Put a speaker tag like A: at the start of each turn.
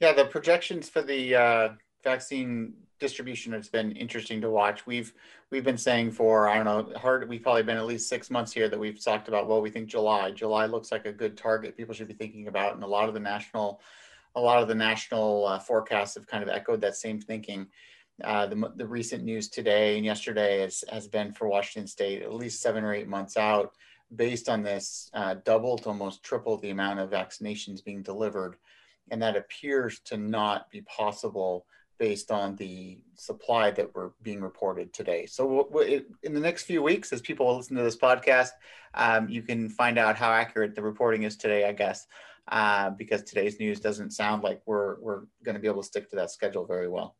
A: Yeah, the projections for the uh, vaccine distribution has been interesting to watch. We've we've been saying for I don't know hard we've probably been at least six months here that we've talked about well we think July July looks like a good target people should be thinking about and a lot of the national a lot of the national uh, forecasts have kind of echoed that same thinking. Uh, the, the recent news today and yesterday has, has been for Washington State at least seven or eight months out based on this uh, double to almost triple the amount of vaccinations being delivered. And that appears to not be possible based on the supply that were being reported today. So in the next few weeks, as people listen to this podcast, um, you can find out how accurate the reporting is today, I guess, uh, because today's news doesn't sound like we're, we're going to be able to stick to that schedule very well.